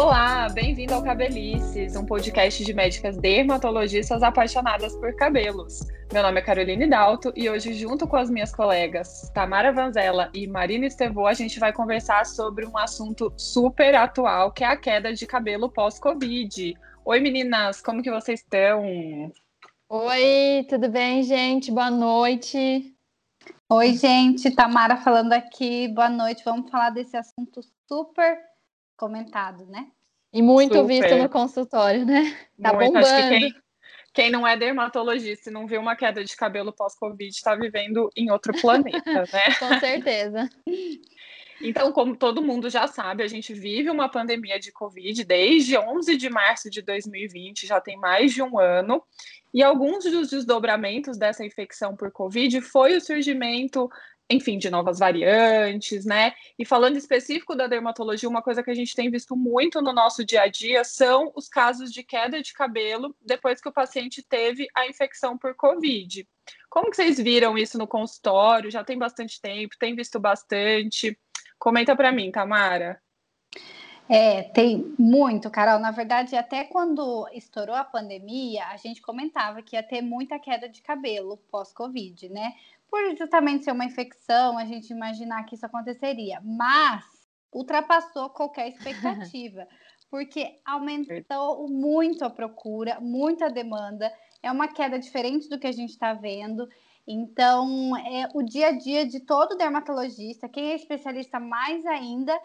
Olá, bem-vindo ao Cabelices, um podcast de médicas dermatologistas apaixonadas por cabelos. Meu nome é Caroline Dalto e hoje, junto com as minhas colegas Tamara Vanzella e Marina Estevô, a gente vai conversar sobre um assunto super atual, que é a queda de cabelo pós-Covid. Oi, meninas, como que vocês estão? Oi, tudo bem, gente? Boa noite. Oi, gente, Tamara falando aqui. Boa noite. Vamos falar desse assunto super comentado, né? E muito Super. visto no consultório, né? Tá muito. bombando. Acho que quem, quem não é dermatologista e não viu uma queda de cabelo pós-Covid está vivendo em outro planeta, né? Com certeza. Então, como todo mundo já sabe, a gente vive uma pandemia de Covid desde 11 de março de 2020, já tem mais de um ano. E alguns dos desdobramentos dessa infecção por Covid foi o surgimento enfim, de novas variantes, né? E falando específico da dermatologia, uma coisa que a gente tem visto muito no nosso dia a dia são os casos de queda de cabelo depois que o paciente teve a infecção por Covid. Como que vocês viram isso no consultório? Já tem bastante tempo, tem visto bastante? Comenta para mim, Tamara. É, tem muito, Carol. Na verdade, até quando estourou a pandemia, a gente comentava que ia ter muita queda de cabelo pós-Covid, né? Por justamente ser uma infecção, a gente imaginar que isso aconteceria, mas ultrapassou qualquer expectativa, porque aumentou muito a procura, muita demanda, é uma queda diferente do que a gente está vendo. Então, é o dia a dia de todo dermatologista, quem é especialista mais ainda,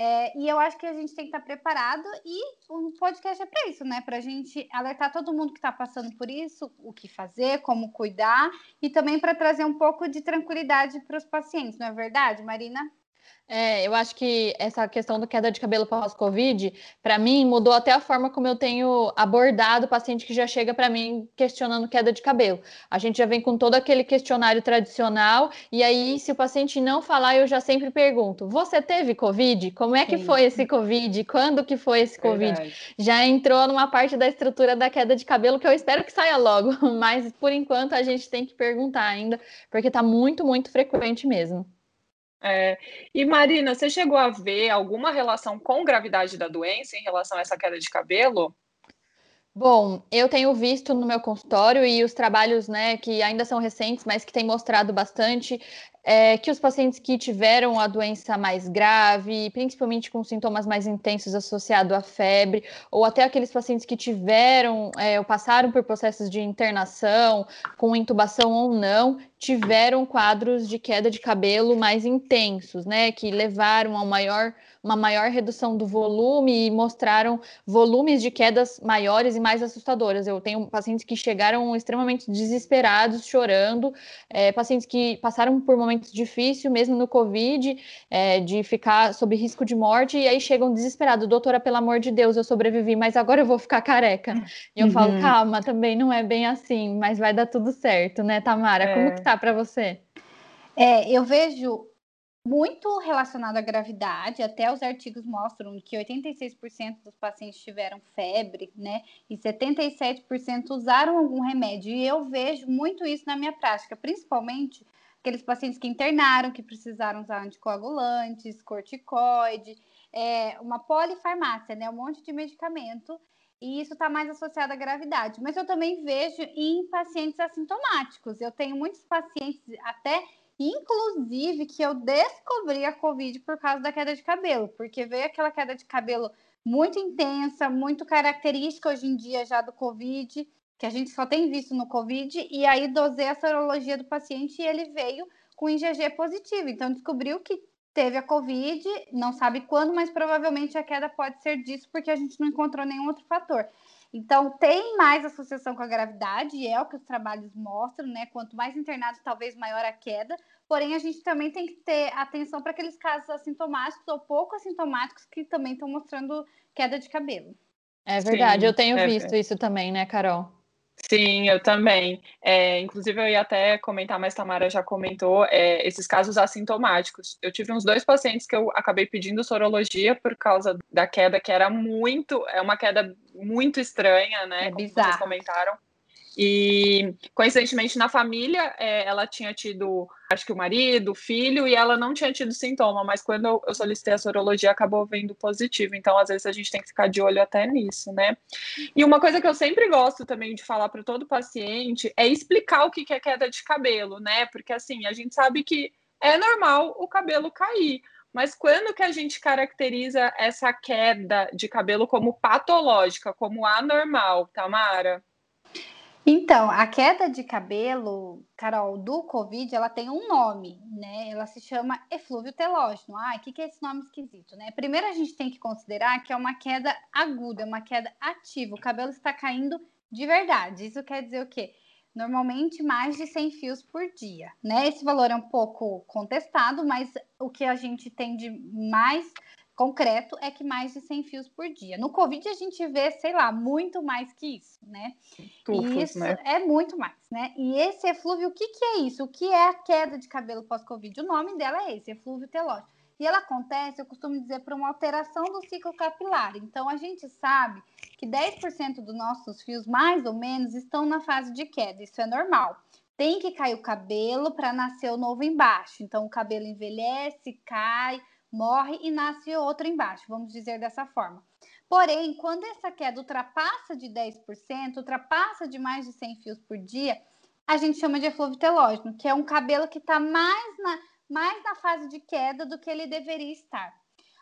é, e eu acho que a gente tem que estar preparado e o podcast é para isso, né? Para a gente alertar todo mundo que está passando por isso, o que fazer, como cuidar e também para trazer um pouco de tranquilidade para os pacientes, não é verdade, Marina? É, eu acho que essa questão da queda de cabelo pós-Covid, para mim, mudou até a forma como eu tenho abordado o paciente que já chega para mim questionando queda de cabelo. A gente já vem com todo aquele questionário tradicional, e aí, se o paciente não falar, eu já sempre pergunto: você teve Covid? Como é que Sim. foi esse Covid? Quando que foi esse Covid? Verdade. Já entrou numa parte da estrutura da queda de cabelo que eu espero que saia logo, mas por enquanto a gente tem que perguntar ainda, porque está muito, muito frequente mesmo. É, e Marina, você chegou a ver alguma relação com gravidade da doença em relação a essa queda de cabelo? Bom, eu tenho visto no meu consultório e os trabalhos, né, que ainda são recentes, mas que têm mostrado bastante, é, que os pacientes que tiveram a doença mais grave, principalmente com sintomas mais intensos associados à febre, ou até aqueles pacientes que tiveram é, ou passaram por processos de internação, com intubação ou não, tiveram quadros de queda de cabelo mais intensos, né, que levaram a maior uma maior redução do volume e mostraram volumes de quedas maiores e mais assustadoras. Eu tenho pacientes que chegaram extremamente desesperados, chorando, é, pacientes que passaram por momentos difíceis, mesmo no Covid, é, de ficar sob risco de morte, e aí chegam desesperados, doutora, pelo amor de Deus, eu sobrevivi, mas agora eu vou ficar careca. E eu uhum. falo, calma, também não é bem assim, mas vai dar tudo certo, né, Tamara? É. Como que tá para você? É, eu vejo muito relacionado à gravidade, até os artigos mostram que 86% dos pacientes tiveram febre, né? E 77% usaram algum remédio. E eu vejo muito isso na minha prática, principalmente aqueles pacientes que internaram, que precisaram usar anticoagulantes, corticoide, é, uma polifarmácia, né? Um monte de medicamento. E isso está mais associado à gravidade. Mas eu também vejo em pacientes assintomáticos. Eu tenho muitos pacientes, até Inclusive que eu descobri a Covid por causa da queda de cabelo, porque veio aquela queda de cabelo muito intensa, muito característica hoje em dia já do Covid, que a gente só tem visto no Covid, e aí dosei a sorologia do paciente e ele veio com IgG positivo. Então descobriu que teve a Covid, não sabe quando, mas provavelmente a queda pode ser disso, porque a gente não encontrou nenhum outro fator. Então, tem mais associação com a gravidade, e é o que os trabalhos mostram, né? Quanto mais internados, talvez maior a queda. Porém, a gente também tem que ter atenção para aqueles casos assintomáticos ou pouco assintomáticos que também estão mostrando queda de cabelo. É verdade, Sim, eu tenho é visto isso também, né, Carol? Sim, eu também. É, inclusive, eu ia até comentar, mas Tamara já comentou, é, esses casos assintomáticos. Eu tive uns dois pacientes que eu acabei pedindo sorologia por causa da queda, que era muito, é uma queda muito estranha, né? É como vocês comentaram. E, coincidentemente, na família, é, ela tinha tido, acho que o marido, o filho, e ela não tinha tido sintoma, mas quando eu, eu solicitei a sorologia, acabou vindo positivo. Então, às vezes, a gente tem que ficar de olho até nisso, né? E uma coisa que eu sempre gosto também de falar para todo paciente é explicar o que é queda de cabelo, né? Porque, assim, a gente sabe que é normal o cabelo cair. Mas quando que a gente caracteriza essa queda de cabelo como patológica, como anormal, Tamara? Então, a queda de cabelo, Carol, do Covid, ela tem um nome, né? Ela se chama eflúvio telógeno. Ah, o que, que é esse nome esquisito, né? Primeiro a gente tem que considerar que é uma queda aguda, uma queda ativa. O cabelo está caindo de verdade. Isso quer dizer o quê? Normalmente mais de 100 fios por dia, né? Esse valor é um pouco contestado, mas o que a gente tem de mais concreto é que mais de 100 fios por dia. No Covid a gente vê, sei lá, muito mais que isso, né? Tufos, isso né? é muito mais, né? E esse eflúvio, o que, que é isso? O que é a queda de cabelo pós-Covid? O nome dela é esse, eflúvio telógeno. E ela acontece, eu costumo dizer, por uma alteração do ciclo capilar. Então, a gente sabe que 10% dos nossos fios, mais ou menos, estão na fase de queda. Isso é normal. Tem que cair o cabelo para nascer o novo embaixo. Então, o cabelo envelhece, cai, morre e nasce outro embaixo, vamos dizer dessa forma. Porém, quando essa queda ultrapassa de 10%, ultrapassa de mais de 100 fios por dia, a gente chama de eflúvio telógeno, que é um cabelo que está mais na, mais na fase de queda do que ele deveria estar.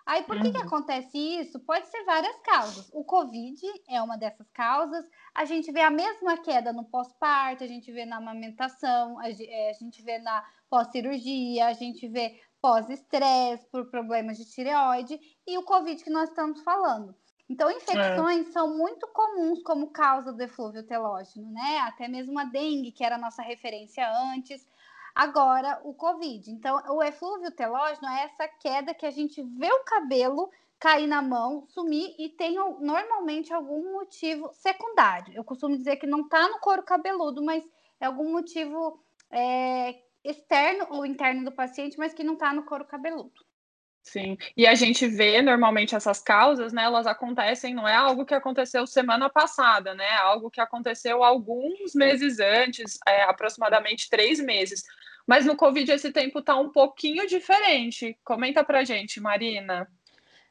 Aí, por que, uhum. que acontece isso? Pode ser várias causas. O Covid é uma dessas causas. A gente vê a mesma queda no pós-parto, a gente vê na amamentação, a, é, gente vê na pós-cirurgia, a gente vê pós-estresse, por problemas de tireoide e o Covid que nós estamos falando. Então, infecções é. são muito comuns como causa do eflúvio telógeno, né? Até mesmo a dengue, que era a nossa referência antes, agora o Covid. Então, o eflúvio telógeno é essa queda que a gente vê o cabelo cair na mão, sumir e tem normalmente algum motivo secundário. Eu costumo dizer que não está no couro cabeludo, mas é algum motivo é, externo ou interno do paciente, mas que não está no couro cabeludo. Sim, e a gente vê normalmente essas causas, né? Elas acontecem, não é algo que aconteceu semana passada, né? É algo que aconteceu alguns meses antes, é, aproximadamente três meses. Mas no Covid esse tempo está um pouquinho diferente. Comenta pra gente, Marina.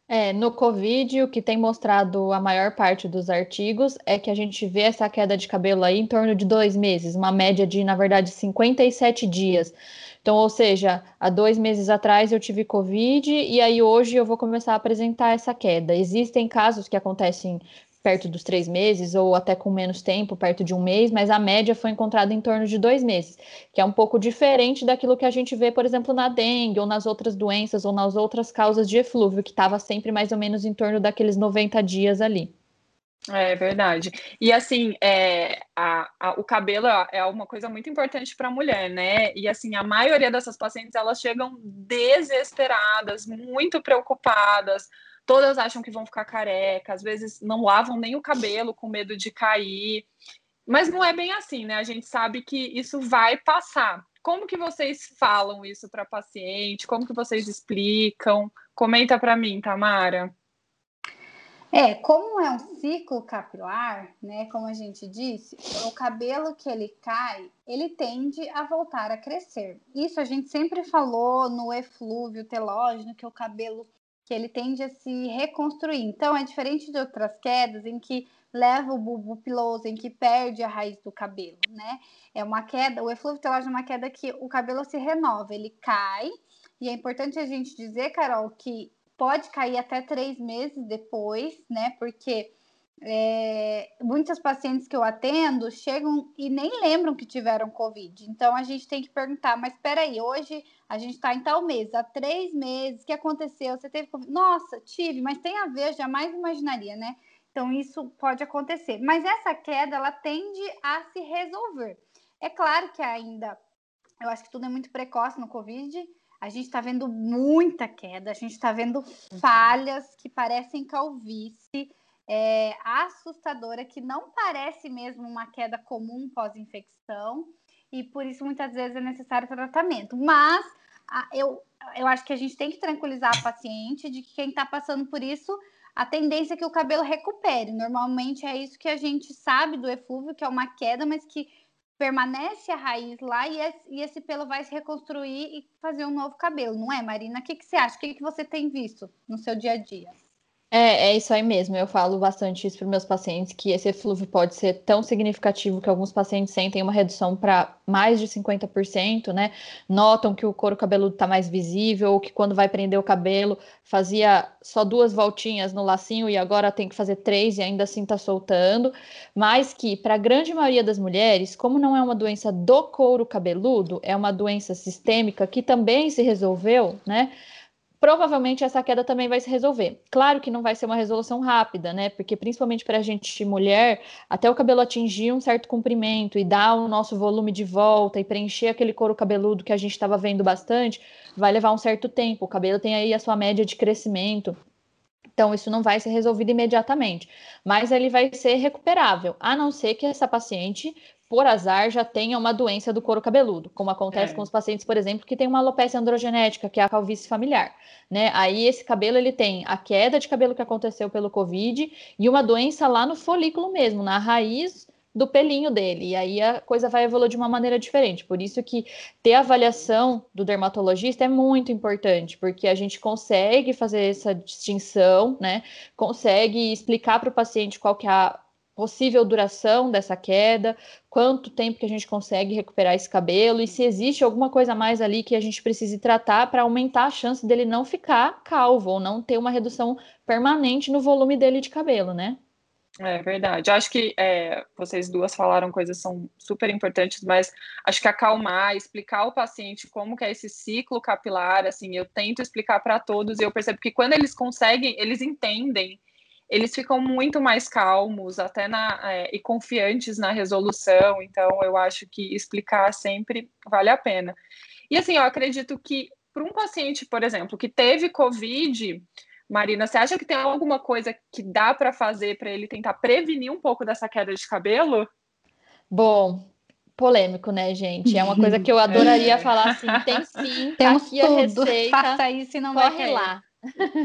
É, no Covid, o que tem mostrado a maior parte dos artigos é que a gente vê essa queda de cabelo aí em torno de dois meses, uma média de, na verdade, 57 dias. Então, ou seja, há dois meses atrás eu tive Covid e aí hoje eu vou começar a apresentar essa queda. Existem casos que acontecem perto dos três meses, ou até com menos tempo, perto de um mês, mas a média foi encontrada em torno de dois meses, que é um pouco diferente daquilo que a gente vê, por exemplo, na dengue, ou nas outras doenças, ou nas outras causas de eflúvio, que estava sempre mais ou menos em torno daqueles 90 dias ali. É verdade. E assim, é, a, a, o cabelo é uma coisa muito importante para a mulher, né? E assim, a maioria dessas pacientes elas chegam desesperadas, muito preocupadas, todas acham que vão ficar careca, às vezes não lavam nem o cabelo com medo de cair. Mas não é bem assim, né? A gente sabe que isso vai passar. Como que vocês falam isso para paciente? Como que vocês explicam? Comenta para mim, Tamara. É, como é um ciclo capilar, né? Como a gente disse, o cabelo que ele cai, ele tende a voltar a crescer. Isso a gente sempre falou no eflúvio telógeno, que o cabelo que ele tende a se reconstruir. Então, é diferente de outras quedas em que leva o bulbo piloso, em que perde a raiz do cabelo, né? É uma queda, o eflúvio telógeno é uma queda que o cabelo se renova, ele cai, e é importante a gente dizer, Carol, que pode cair até três meses depois, né? Porque é, muitas pacientes que eu atendo chegam e nem lembram que tiveram Covid. Então a gente tem que perguntar, mas espera aí, hoje a gente está em tal mês, há três meses, o que aconteceu? Você teve Covid? Nossa, tive, mas tem a ver, jamais imaginaria, né? Então isso pode acontecer. Mas essa queda, ela tende a se resolver. É claro que ainda, eu acho que tudo é muito precoce no Covid, a gente está vendo muita queda, a gente está vendo falhas que parecem calvície, é, assustadora, que não parece mesmo uma queda comum pós-infecção, e por isso muitas vezes é necessário tratamento. Mas a, eu, eu acho que a gente tem que tranquilizar a paciente de que quem está passando por isso a tendência é que o cabelo recupere. Normalmente é isso que a gente sabe do eflúvio, que é uma queda, mas que permanece a raiz lá e esse, e esse pelo vai se reconstruir e fazer um novo cabelo, não é, Marina? O que, que você acha? O que, que você tem visto no seu dia a dia? É, é isso aí mesmo. Eu falo bastante isso para meus pacientes, que esse eflúvio pode ser tão significativo que alguns pacientes sentem uma redução para mais de 50%, né? Notam que o couro cabeludo está mais visível, ou que quando vai prender o cabelo fazia só duas voltinhas no lacinho e agora tem que fazer três e ainda assim está soltando. Mas que, para a grande maioria das mulheres, como não é uma doença do couro cabeludo, é uma doença sistêmica que também se resolveu, né? Provavelmente essa queda também vai se resolver. Claro que não vai ser uma resolução rápida, né? Porque principalmente para a gente mulher, até o cabelo atingir um certo comprimento e dar o nosso volume de volta e preencher aquele couro cabeludo que a gente estava vendo bastante, vai levar um certo tempo. O cabelo tem aí a sua média de crescimento. Então, isso não vai ser resolvido imediatamente, mas ele vai ser recuperável, a não ser que essa paciente por azar, já tenha uma doença do couro cabeludo, como acontece é. com os pacientes, por exemplo, que tem uma alopecia androgenética, que é a calvície familiar, né? Aí esse cabelo ele tem a queda de cabelo que aconteceu pelo COVID e uma doença lá no folículo mesmo, na raiz do pelinho dele. E aí a coisa vai evoluir de uma maneira diferente. Por isso que ter avaliação do dermatologista é muito importante, porque a gente consegue fazer essa distinção, né? Consegue explicar para o paciente qual que é a possível duração dessa queda, quanto tempo que a gente consegue recuperar esse cabelo e se existe alguma coisa mais ali que a gente precise tratar para aumentar a chance dele não ficar calvo ou não ter uma redução permanente no volume dele de cabelo, né? É verdade. Acho que é, vocês duas falaram coisas são super importantes, mas acho que acalmar, explicar ao paciente como que é esse ciclo capilar, assim, eu tento explicar para todos e eu percebo que quando eles conseguem, eles entendem eles ficam muito mais calmos até na, é, e confiantes na resolução. Então, eu acho que explicar sempre vale a pena. E assim, eu acredito que para um paciente, por exemplo, que teve Covid, Marina, você acha que tem alguma coisa que dá para fazer para ele tentar prevenir um pouco dessa queda de cabelo? Bom, polêmico, né, gente? É uma coisa que eu adoraria é. falar assim. Tem sim, tá aqui tudo. a receita. Faça isso e não corre vai lá.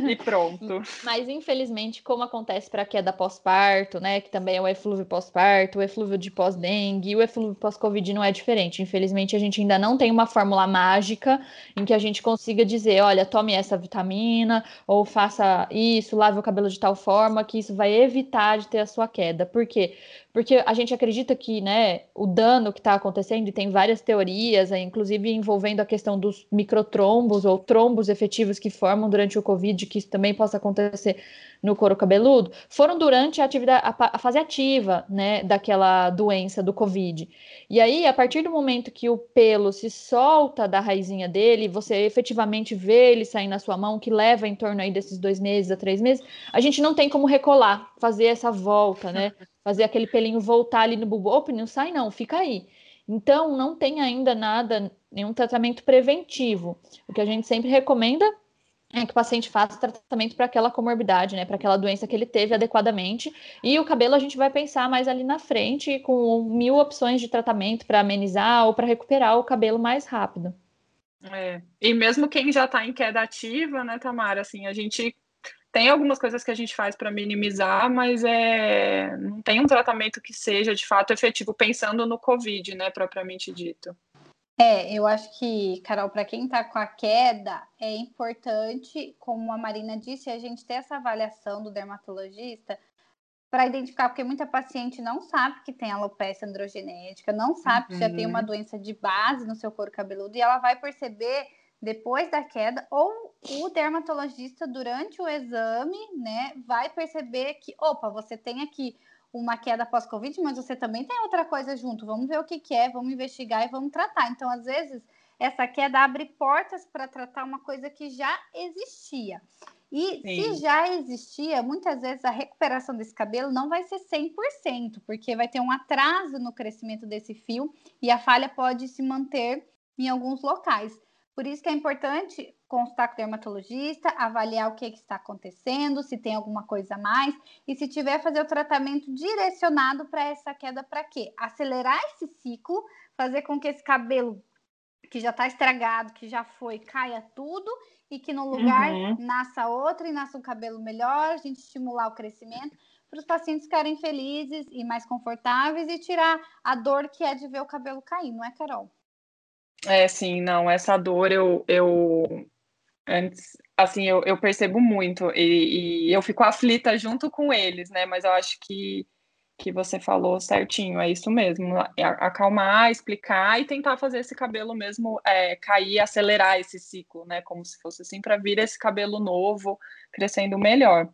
E pronto. Mas infelizmente, como acontece para a queda pós-parto, né, que também é o eflúvio pós-parto, o eflúvio de pós-dengue, o eflúvio pós-covid não é diferente. Infelizmente, a gente ainda não tem uma fórmula mágica em que a gente consiga dizer, olha, tome essa vitamina ou faça isso, lave o cabelo de tal forma que isso vai evitar de ter a sua queda. Por quê? Porque a gente acredita que né, o dano que está acontecendo, e tem várias teorias, inclusive envolvendo a questão dos microtrombos ou trombos efetivos que formam durante o Covid, que isso também possa acontecer no couro cabeludo, foram durante a, atividade, a fase ativa né, daquela doença do Covid. E aí, a partir do momento que o pelo se solta da raizinha dele, você efetivamente vê ele sair na sua mão, que leva em torno aí desses dois meses a três meses, a gente não tem como recolar, fazer essa volta, né? fazer aquele pelinho voltar ali no bulbo. Não sai não, fica aí. Então, não tem ainda nada, nenhum tratamento preventivo. O que a gente sempre recomenda é que o paciente faça tratamento para aquela comorbidade, né, para aquela doença que ele teve adequadamente. E o cabelo a gente vai pensar mais ali na frente, com mil opções de tratamento para amenizar ou para recuperar o cabelo mais rápido. É. E mesmo quem já está em queda ativa, né, Tamara, assim, a gente tem algumas coisas que a gente faz para minimizar, mas é, não tem um tratamento que seja de fato efetivo, pensando no Covid, né, propriamente dito. É, eu acho que, Carol, para quem está com a queda, é importante, como a Marina disse, a gente ter essa avaliação do dermatologista para identificar, porque muita paciente não sabe que tem alopecia androgenética, não sabe uhum. que já tem uma uhum. doença de base no seu couro cabeludo, e ela vai perceber depois da queda, ou o dermatologista, durante o exame, né, vai perceber que, opa, você tem aqui uma queda pós-Covid, mas você também tem outra coisa junto. Vamos ver o que, que é, vamos investigar e vamos tratar. Então, às vezes, essa queda abre portas para tratar uma coisa que já existia. E Sim. se já existia, muitas vezes a recuperação desse cabelo não vai ser 100%, porque vai ter um atraso no crescimento desse fio e a falha pode se manter em alguns locais. Por isso que é importante consultar com o dermatologista, avaliar o que, que, está acontecendo, se tem alguma coisa a mais, e se tiver, fazer o tratamento direcionado para essa queda para quê? Acelerar esse ciclo, fazer com que esse cabelo que já está estragado, que já foi, caia tudo e que no lugar uhum. nasça outra e nasça um cabelo melhor, a gente estimular o crescimento para os pacientes ficarem felizes e mais confortáveis e tirar a dor que é de ver o cabelo cair, não é, Carol? É, sim, não, essa dor eu, eu antes, assim, eu, eu percebo muito e, e eu fico aflita junto com eles, né, mas eu acho que que você falou certinho, é isso mesmo. Acalmar, explicar e tentar fazer esse cabelo mesmo é, cair, acelerar esse ciclo, né? Como se fosse assim, para vir esse cabelo novo, crescendo melhor.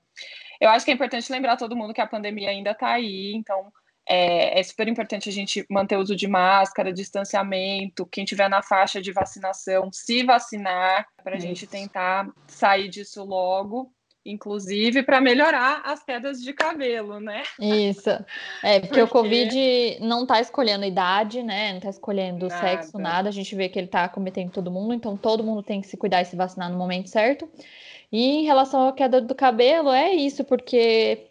Eu acho que é importante lembrar todo mundo que a pandemia ainda está aí, então é, é, super importante a gente manter o uso de máscara, distanciamento, quem tiver na faixa de vacinação, se vacinar, para a gente tentar sair disso logo inclusive para melhorar as quedas de cabelo, né? Isso. É, porque, porque... o Covid não está escolhendo idade, né? Não está escolhendo nada. sexo, nada. A gente vê que ele está cometendo todo mundo, então todo mundo tem que se cuidar e se vacinar no momento certo. E em relação à queda do cabelo, é isso, porque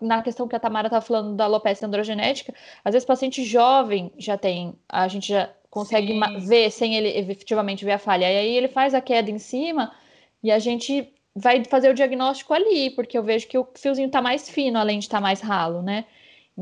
na questão que a Tamara está falando da alopecia androgenética, às vezes paciente jovem já tem, a gente já consegue Sim. ver sem ele efetivamente ver a falha. E aí ele faz a queda em cima e a gente vai fazer o diagnóstico ali, porque eu vejo que o fiozinho está mais fino, além de estar tá mais ralo, né?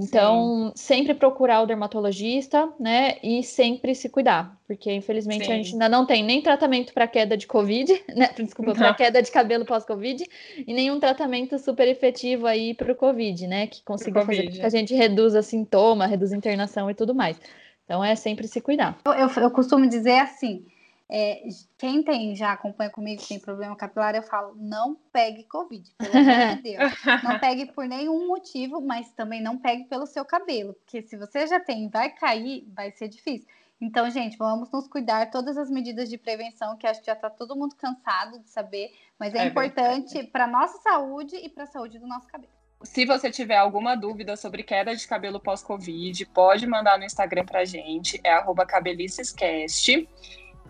Então, Sim. sempre procurar o dermatologista, né? E sempre se cuidar, porque infelizmente Sim. a gente ainda não tem nem tratamento para queda de Covid, né? Desculpa, para queda de cabelo pós-Covid, e nenhum tratamento super efetivo aí para o Covid, né? Que consiga fazer com que a gente reduza sintoma, reduza internação e tudo mais. Então, é sempre se cuidar. Eu, eu, eu costumo dizer assim: é, quem tem, já acompanha comigo, tem problema capilar, eu falo, não pegue Covid, pelo amor de Deus. Não pegue por nenhum motivo, mas também não pegue pelo seu cabelo, porque se você já tem e vai cair, vai ser difícil. Então, gente, vamos nos cuidar, todas as medidas de prevenção, que acho que já está todo mundo cansado de saber, mas é, é importante para nossa saúde e para a saúde do nosso cabelo. Se você tiver alguma dúvida sobre queda de cabelo pós-Covid, pode mandar no Instagram pra gente, é arroba cabelicescast.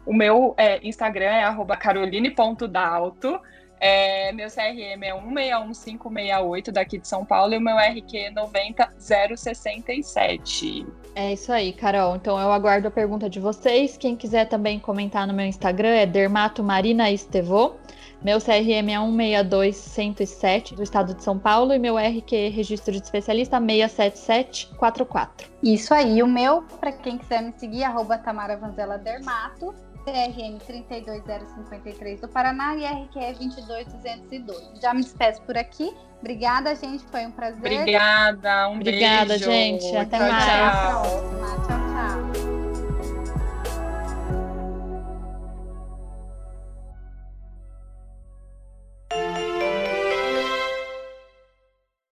O meu é, Instagram é caroline.dalto. É, meu CRM é 161568 daqui de São Paulo e o meu RQ é 90067. É isso aí, Carol. Então eu aguardo a pergunta de vocês. Quem quiser também comentar no meu Instagram é Dermato Marina Estevô. Meu CRM é 162107 do estado de São Paulo e meu RQ registro de especialista 67744. Isso aí, o meu, para quem quiser me seguir, arroba Tamara Vanzela Dermato. CRM 32053 do Paraná e RQE 22202. Já me despeço por aqui. Obrigada, gente. Foi um prazer. Obrigada, um Obrigada, beijo. gente. Até tchau, mais. Tchau.